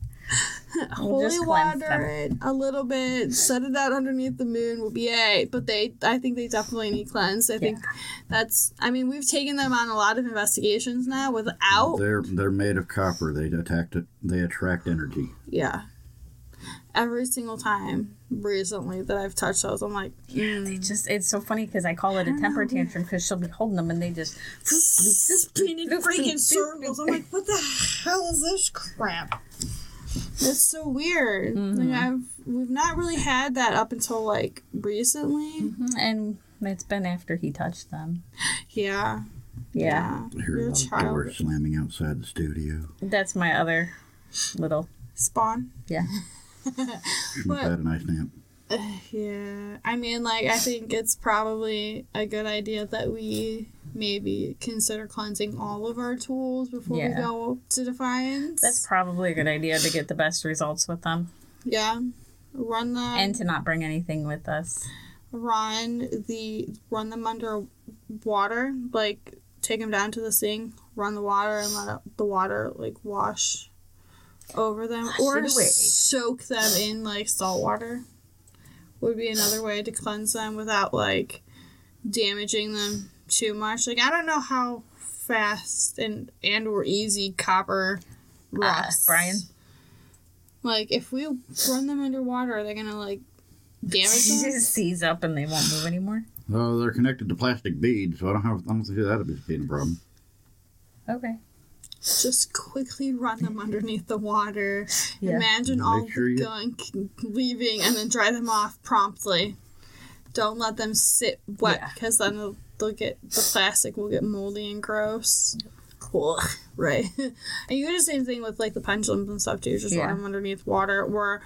Holy water it a little bit. Set it out underneath the moon will be it. But they, I think they definitely need cleansed. I think that's. I mean, we've taken them on a lot of investigations now without. They're they're made of copper. They attack it. They attract energy. Yeah. Every single time recently that I've touched those, I'm like, Yeah, they mm. just, it's so funny because I call it a temper tantrum because she'll be holding them and they just, spinning freaking circles. I'm like, what the hell is this crap? It's so weird. Like mm-hmm. I've we've not really had that up until like recently. Mm-hmm. and it's been after he touched them. Yeah. Yeah. I hear You're a a child. slamming outside the studio. That's my other little, Spawn. yeah. Shouldn't What? a nice nap. Yeah. I mean like I think it's probably a good idea that we maybe consider cleansing all of our tools before we go to Defiance. That's probably a good idea to get the best results with them yeah. Run them and to not bring anything with us. run the run them under water like take them down to the sink run the water and let the water like wash over them Wash or soak them in like salt water would be another way to cleanse them without like damaging them too much like i don't know how fast and and or easy copper Uh, rusts Brian? like if we run them underwater are they gonna like damage He them just seize up and they won't move anymore. Oh, they're connected to plastic beads, so I don't have. I don't see that as being a problem. Okay. Just quickly run them underneath the water. Yeah. Imagine Make all sure the you- gunk leaving and then dry them off promptly. Don't let them sit wet Yeah. because then they'll, they'll get the plastic will get moldy and gross. Cool, right? and you do the same thing with like the pendulums and stuff too. Just Yeah. run them underneath water or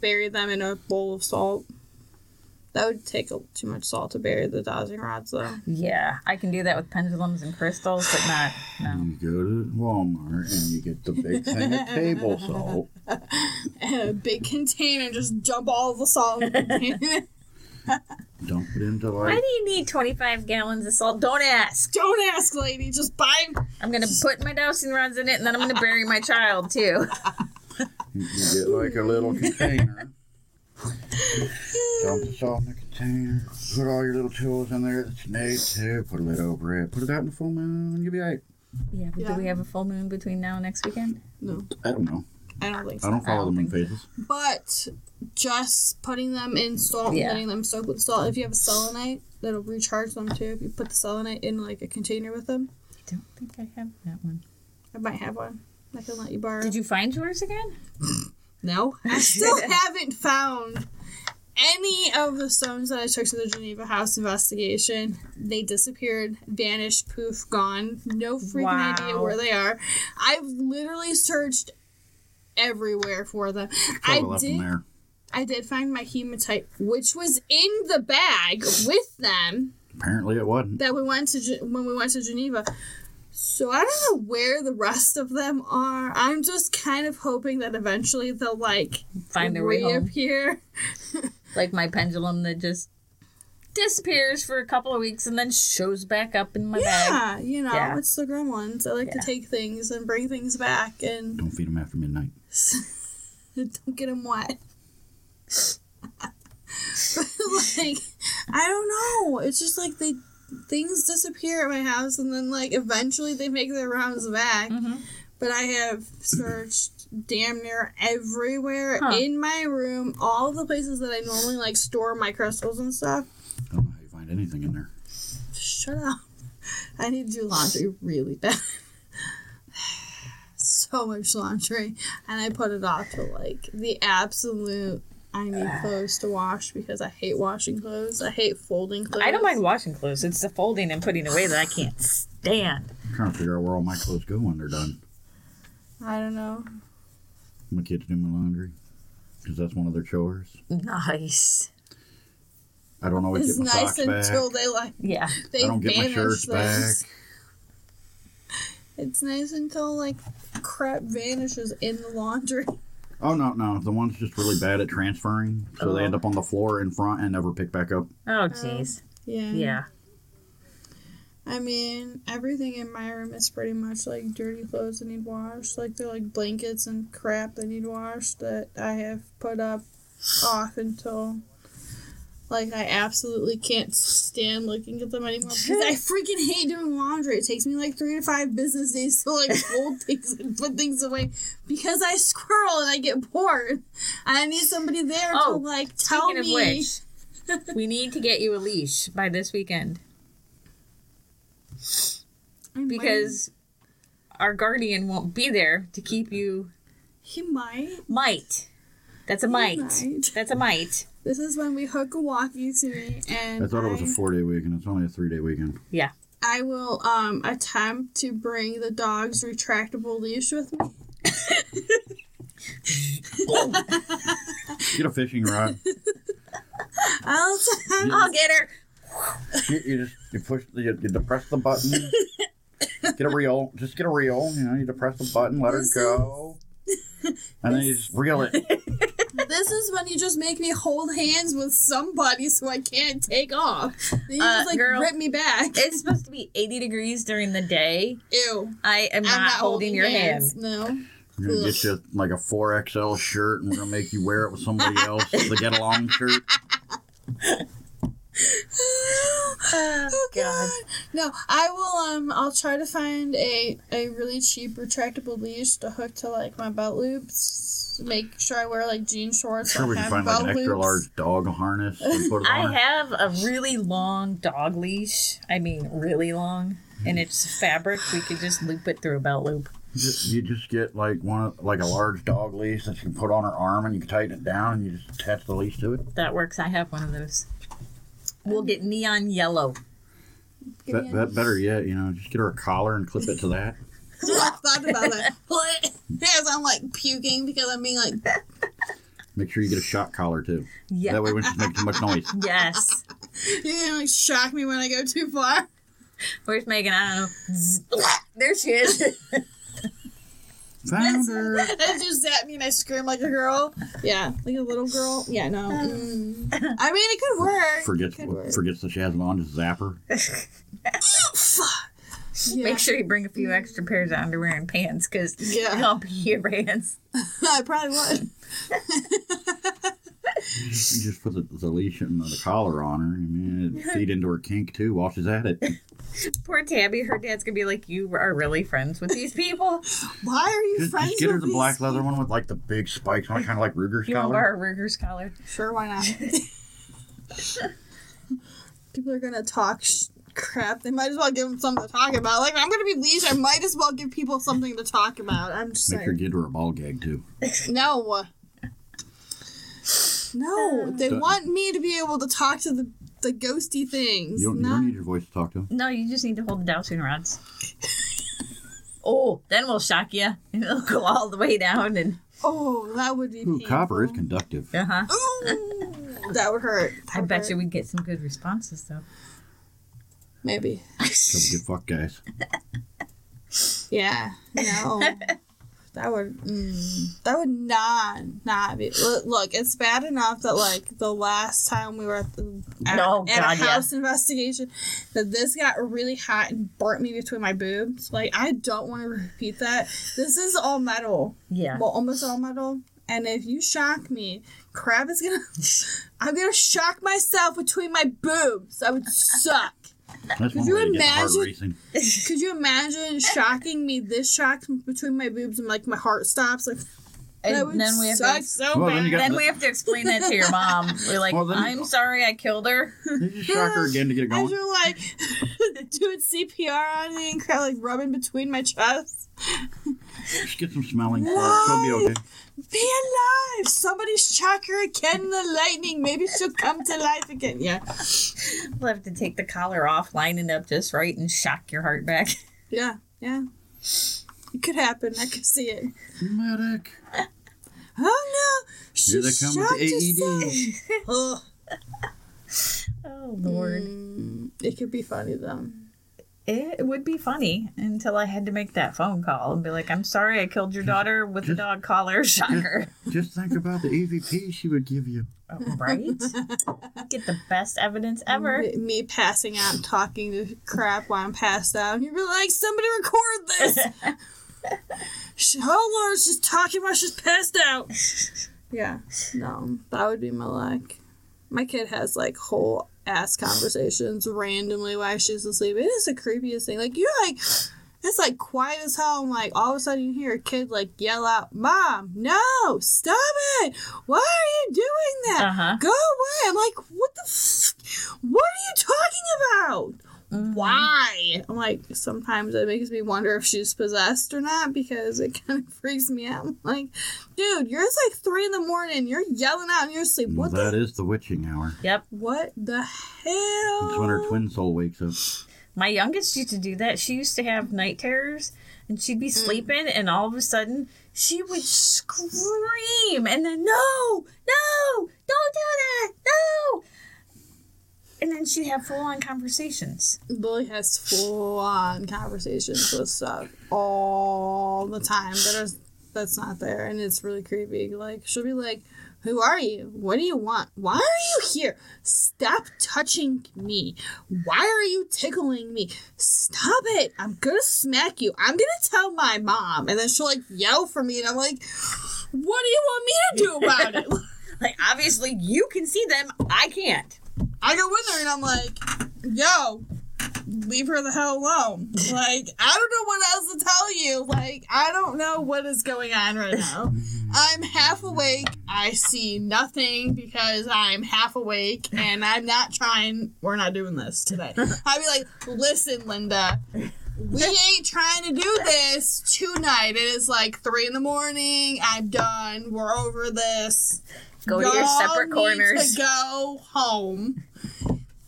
bury them in a bowl of salt. That would take a, too much salt to bury the dowsing rods though. Yeah, I can do that with pendulums and crystals, but not, no. You go to Walmart and you get the big thing of table salt. And a big container, just dump all the salt in the container. Dump it into like. Why do you need 25 gallons of salt? Don't ask. Don't ask, lady. Just buy. I'm going to put my dowsing rods in it and then I'm going to bury my child too. you get like a little container. Dump the salt in the container. Put all your little tools in there. The snake too. Put a lid over it. Put it out in the full moon. You'll be alright. Yeah, but Yeah. do we have a full moon between now and next weekend? No. I don't know. I don't think so. I don't follow I the don't moon phases. But just putting them in salt Yeah. and letting them soak with salt. If you have a selenite, that'll recharge them too. If you put the selenite in like a container with them, I don't think I have that one. I might have one. I can let you borrow. Did you find yours again? No, I still haven't found any of the stones that I took to the Geneva House investigation. They disappeared, vanished, poof, gone. No freaking idea where they are. I've literally searched everywhere for them. I Probably left them did. there. I did find my hematite, which was in the bag with them Apparently it wasn't. that we went to when we went to Geneva. So I don't know where the rest of them are. I'm just kind of hoping that eventually they'll like Find their way home. reappear. Like my pendulum that just disappears for a couple of weeks and then shows back up in my bag. Yeah, you know, Yeah. it's the gremlins. I like to take things and bring things back and Don't feed them after midnight. don't get them wet. like, I don't know. It's just like they things disappear at my house and then like eventually they make their rounds back. Mhm. But I have searched damn near everywhere Huh. in my room, all the places that I normally like store my crystals and stuff. I don't know how you find anything in there. Shut up. I need to do laundry really bad. so much laundry. And I put it off to like the absolute I need clothes to wash because I hate washing clothes. I hate folding clothes. I don't mind washing clothes. It's the folding and putting away that I can't stand. I'm trying to figure out where all my clothes go when they're done. I don't know. My kids do my laundry because that's one of their chores. Nice. I don't always It's get my nice socks back. until they like Yeah. they I don't get my shirts things. back. It's nice until like crap vanishes in the laundry. Oh no, no, the one's just really bad at transferring, so they Oh. end up on the floor in front and never pick back up. Oh, oh, jeez. Yeah. Yeah. I mean, everything in my room is pretty much like dirty clothes that need washed. Like they're like blankets and crap that need washed that I have put up off until like I absolutely can't stand looking at them anymore because I freaking hate doing laundry. It takes me like three to five business days to like fold things and put things away because I squirrel and I get bored. I need somebody there Oh, to like tell Speaking of me. which, we need to get you a leash by this weekend because our guardian won't be there to keep you. he might. Might. That's a might. might. That's a might. This is when we hook a walkie to me, and I thought it was a I- four day weekend. It's only a three day weekend. Yeah. I will um attempt to bring the dog's retractable leash with me. Get a fishing rod. I'll attempt. I'll get her. you, you just you push the you, you depress the button. Get a reel. Just get a reel. You know, you depress the button, let her This go, and then you just reel it. This is when you just make me hold hands with somebody so I can't take off. Then you Uh, just like girl. rip me back. It's supposed to be 80 degrees during the day. Ew. I am not, not holding, your hand. No. We're gonna get you like a four XL shirt, and we're gonna make you wear it with somebody else. The get along shirt. oh God. No, I will. Um, I'll try to find a a really cheap retractable leash to hook to like my belt loops. Make sure I wear like jean shorts. Sure, that we can find like belt an extra loops. large dog harness put I have a really long dog leash. I mean, really long. And it's fabric. We could just loop it through a belt loop. You just, you just get like one of- like a large dog leash that you can put on her arm, and you can tighten it down, and you just attach the leash to it. That works. I have one of those. We'll get neon yellow. Give That, that better yet, you know, just get her a collar and clip it to that. I thought about that. As I'm like puking because I'm being like, Make sure you get a shock collar too. Yeah. That way, we don't make too much noise. Yes. you're gonna like shock me when I go too far. Where's Megan? I don't know. There she is. Found her. And just at me and I scream like a girl. Yeah, like a little girl. Yeah, no. Mm. I mean, it could work. Forgets Could work. forgets that she has it on. Just zap her. Yeah. Make sure you bring a few extra pairs of underwear and pants because Yeah. I'll be your pants. I probably would. You just put the, the leash and the collar on her. I mean, it feed into her kink too while she's at it. Poor Tabby, her dad's gonna be like, You are really friends with these people? Why are you Just, friends just get her with the these black leather one with like the big spikes on it, kind of like Ruger's You want to collar. borrow Ruger's collar? Sure, why not? People are gonna talk sh- crap. They might as well give them something to talk about. Like I'm gonna be leashed. I might as well give people something to talk about. I'm just Make sure saying. you get her a ball gag too. No. No, um, they want me to be able to talk to the the ghosty things. You don't, you not- don't need your voice to talk to him. No, you just need to hold the dowsing rods. oh, then we'll shock you, and it'll go all the way down, and oh, that would be. Ooh, painful. copper is conductive. uh huh. Ooh, that would hurt. That I would bet hurt. you we'd get some good responses though. Maybe. Couple good fuck guys. Yeah. No. That would. Mm, that would not not be. Look, it's bad enough that like the last time we were at the at, Oh, at God, a yeah. house investigation, that this got really hot and burnt me between my boobs. Like I don't want to repeat that. This is all metal. Yeah. well, almost all metal. And if you shock me, crab is gonna. I'm gonna shock myself between my boobs. That would suck. That's one you way to get heart imagine- racing. Could you imagine shocking me this shock between my boobs and like my heart stops? Like And would then we have suck to. so Well, bad. then you got- we have to explain that to your mom. We're like, Well, then- I'm sorry I killed her. You just shock her again to get it As going. you're like doing CPR on me and kind of like rubbing between my chest. Just get some smelling salts. She'll be okay. Be alive! Somebody shock her again in the lightning. Maybe she'll come to life again. Yeah. We'll have to take the collar off, line it up just right, and shock your heart back. Yeah. Yeah. It could happen. I could see it. Medic. Oh no! She Here they come with the AED. Ugh. Oh Lord, Mm, it could be funny though. it would be funny until I had to make that phone call and be like, "I'm sorry I killed your daughter with a dog collar." Shocker, Just think about the EVP she would give you. Oh, right? Get the best evidence ever. Me, me passing out talking to crap while I'm passed out. You'd be like, somebody record this. Sh- oh, Laura's just talking while she's passed out. Yeah, no, that would be my luck. My kid has like whole ass conversations randomly while she's asleep. It is the creepiest thing. Like you're like, it's like quiet as hell. I'm like all of a sudden you hear a kid like yell out, "Mom, no, stop it! Why are you doing that? Uh huh. Go away!" I'm like, "What the? F- what are you talking about? Mm-hmm. Why?" I'm like, sometimes it makes me wonder if she's possessed or not because it kind of freaks me out. I'm like, dude, you're it's like three in the morning. You're yelling out in your sleep. What that the? is the witching hour. Yep. What the hell? It's when her twin soul wakes up. My youngest used to do that. She used to have night terrors and she'd be mm. sleeping and all of a sudden she would scream and then no, no, don't do that, no. And then she'd have full on conversations. Billy has full on conversations with stuff all the time that is that's not there, and it's really creepy. Like she'll be like, "Who are you? What do you want? Why are you here? Stop touching me! Why are you tickling me? Stop it! I'm gonna smack you! I'm gonna tell my mom!" And then she'll like yell for me, and I'm like, "What do you want me to do about it?" Like obviously you can see them, I can't. I go with her and I'm like, yo, leave her the hell alone. Like, I don't know what else to tell you. Like, I don't know what is going on right now. I'm half awake. I see nothing because I'm half awake and I'm not trying. We're not doing this today. I'd be like, listen, Linda. We ain't trying to do this tonight. It is like three in the morning. I'm done. We're over this. Go to your Y'all separate need corners. To go home.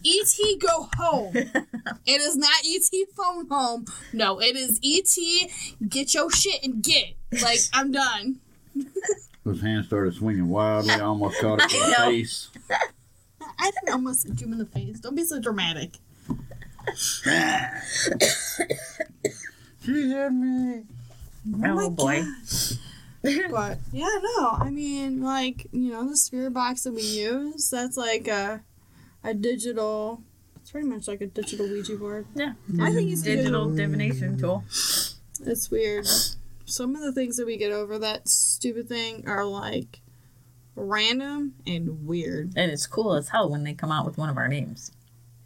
E.T. go home. it is not E.T. phone home. No, it is E.T. get your shit and get. Like I'm done. Those hands started swinging wildly. I almost caught it in the face. I didn't almost hit you in the face. Don't be so dramatic. She hit me. Oh my Oh, boy. But yeah, no. I mean, like you know, the spirit box that we use. That's like a a digital. It's pretty much like a digital Ouija board. Yeah. I think it's a digital divination tool. It's weird. Some of the things that we get over that stupid thing are like random and weird. And it's cool as hell when they come out with one of our names.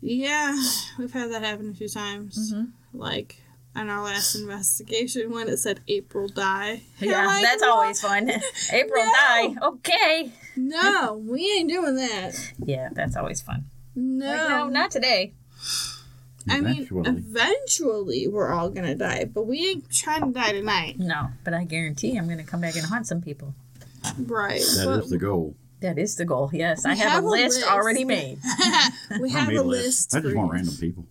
Yeah, we've had that happen a few times. Mhm. Like on our last investigation when it said April die. Yeah, like, that's "What?" always fun. April No. die. Okay. No, we ain't doing that. Yeah, that's always fun. No. Like, no, not today. I mean, Eventually. eventually we're all gonna die, but we ain't trying to die tonight. No, but I guarantee I'm going to come back and haunt some people. Right. That but is the goal. That is the goal. Yes, I have, have a a list, list. already made. we have a list. list. I just want random people.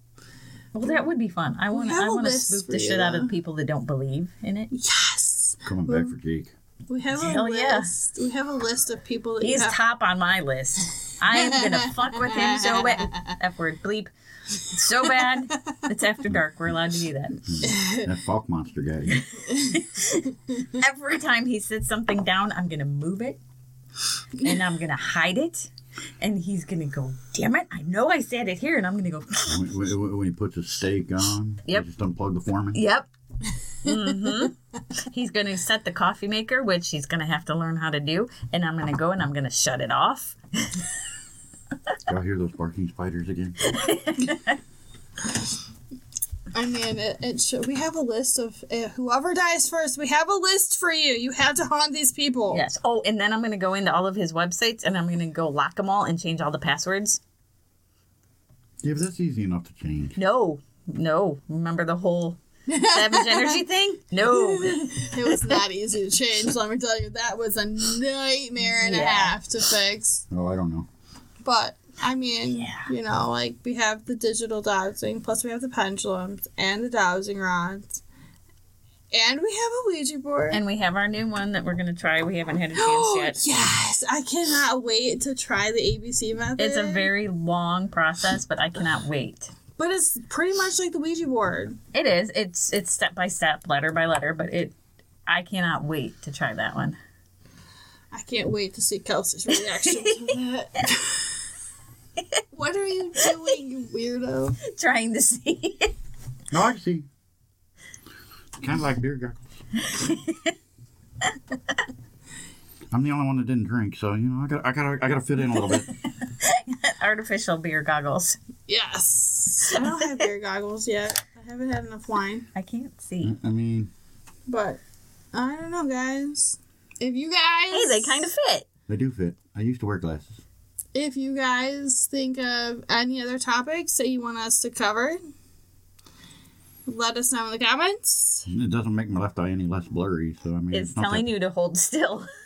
Well, that would be fun. I want to. have I a want to list spook the shit out though. of people that don't believe in it. Yes. Coming back for geek. We have a Hell yeah. list. We have a list of people that He's have. top on my list. I am gonna fuck with him so bad. F word bleep. So bad. It's after dark. We're allowed to do that. Hmm. That Falk monster guy. Every time he sits something down, I'm gonna move it, and I'm gonna hide it, and he's gonna go, "Damn it! I know I said it here," and I'm gonna go, when, when, when he puts a steak on, Yep. just unplug the foreman. "Yep." hmm He's gonna set the coffee maker, which he's gonna have to learn how to do, and I'm gonna go and I'm gonna shut it off. Y'all hear those barking spiders again? I mean, it, it should, we have a list of uh, whoever dies first. We have a list for you. You have to haunt these people. Yes. Oh, and then I'm gonna go into all of his websites and I'm gonna go lock them all and change all the passwords. Yeah, but that's easy enough to change. No, no. Remember the whole savage energy thing? No. It was not easy to change. Let me tell you, that was a nightmare and a half to fix. Oh, I don't know. But I mean, Yeah. you know, like we have the digital dowsing, plus we have the pendulums and the dowsing rods, and we have a Ouija board. And we have our new one that we're gonna try. We haven't had a chance oh, yet. yes, I cannot wait to try the ABC method. It's a very long process, but I cannot wait. but it's pretty much like the Ouija board. It is. It's it's step by step, letter by letter, but it I cannot wait to try that one. I can't wait to see Kelsey's reaction to that. what are you doing, you weirdo? Trying to see. No, I see. Kind of like beer goggles. I'm the only one that didn't drink, so you know I got I got I got to fit in a little bit. Artificial beer goggles. Yes. I don't have beer goggles yet. I haven't had enough wine. I can't see. Mm, I mean, But I don't know, guys. If you guys, Hey, they kind of fit. they do fit. I used to wear glasses. If you guys think of any other topics that you want us to cover, let us know in the comments. It doesn't make my left eye any less blurry, so I mean, It's not telling that- you to hold still.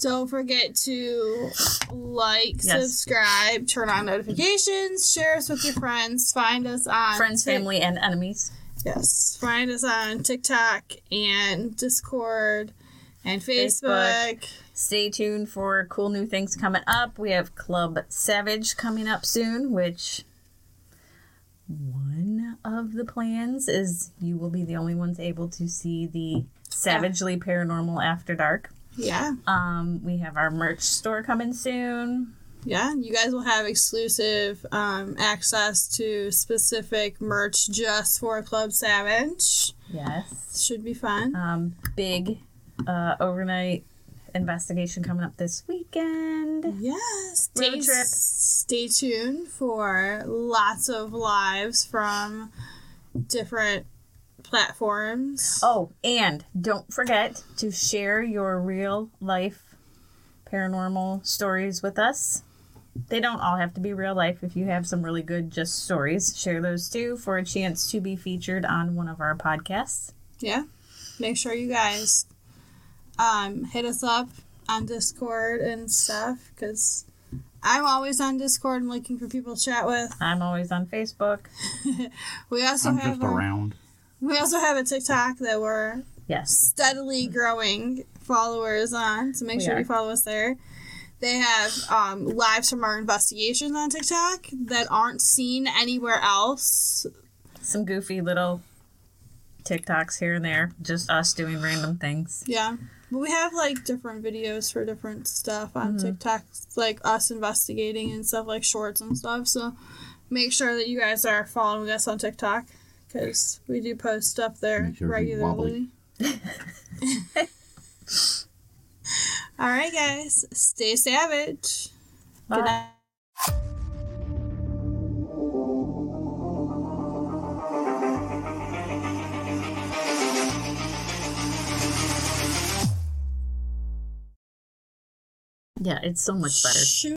Don't forget to like, Yes. subscribe, turn on notifications, share us with your friends, find us on Friends, Tik- family, and enemies. Yes, find us on TikTok and Discord and Facebook. Facebook. Stay tuned for cool new things coming up. We have Club Savage coming up soon, which one of the plans is you will be the only ones able to see the Savagely Paranormal After Dark. Yeah, Um, we have our merch store coming soon. yeah. You guys will have exclusive um, access to specific merch just for Club Savage. Yes. Should be fun. Um, big uh, overnight investigation coming up this weekend. Yes. Road trip. stay tuned for lots of lives from different platforms. Oh, and don't forget to share your real life paranormal stories with us. They don't all have to be real life. If you have some really good just stories, share those too for a chance to be featured on one of our podcasts. Yeah. Make sure you guys um, hit us up on Discord and stuff because I'm always on Discord and looking for people to chat with. I'm always on Facebook. We also I'm have just our- around. we also have a TikTok that we're Yes. steadily growing followers on, so make We sure are. you follow us there. They have um, lives from our investigations on TikTok that aren't seen anywhere else. Some goofy little TikToks here and there. Just us doing random things. Yeah. But we have like different videos for different stuff on mm-hmm. TikTok, like us investigating and stuff like shorts and stuff. So make sure that you guys are following us on TikTok because we do post stuff there sure regularly. All right, guys, stay savage. Good Bye. night. Yeah, it's so much better. Shoot